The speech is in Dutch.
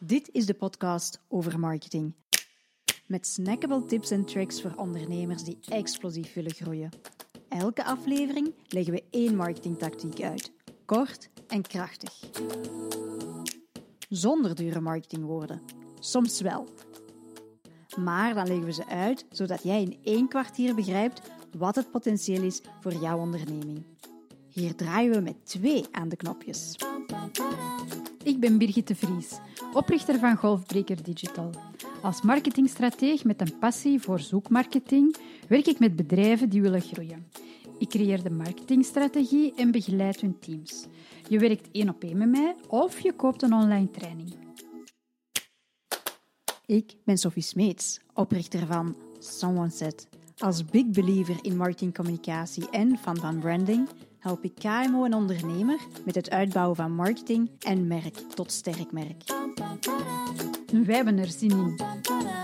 Dit is de podcast over marketing. Met snackable tips en tricks voor ondernemers die explosief willen groeien. Elke aflevering leggen we één marketingtactiek uit. Kort en krachtig. Zonder dure marketingwoorden. Soms wel. Maar dan leggen we ze uit zodat jij in één kwartier begrijpt wat het potentieel is voor jouw onderneming. Hier draaien we met twee aan de knopjes. Ik ben Birgit de Vries, oprichter van Golfbreaker Digital. Als marketingstrateeg met een passie voor zoekmarketing werk ik met bedrijven die willen groeien. Ik creëer de marketingstrategie en begeleid hun teams. Je werkt één op één met mij of je koopt een online training. Ik ben Sophie Smeets, oprichter van Someone Said. Als big believer in marketingcommunicatie en fan van branding help ik KMO en ondernemer met het uitbouwen van marketing en merk tot sterk merk. Wij hebben er zin in.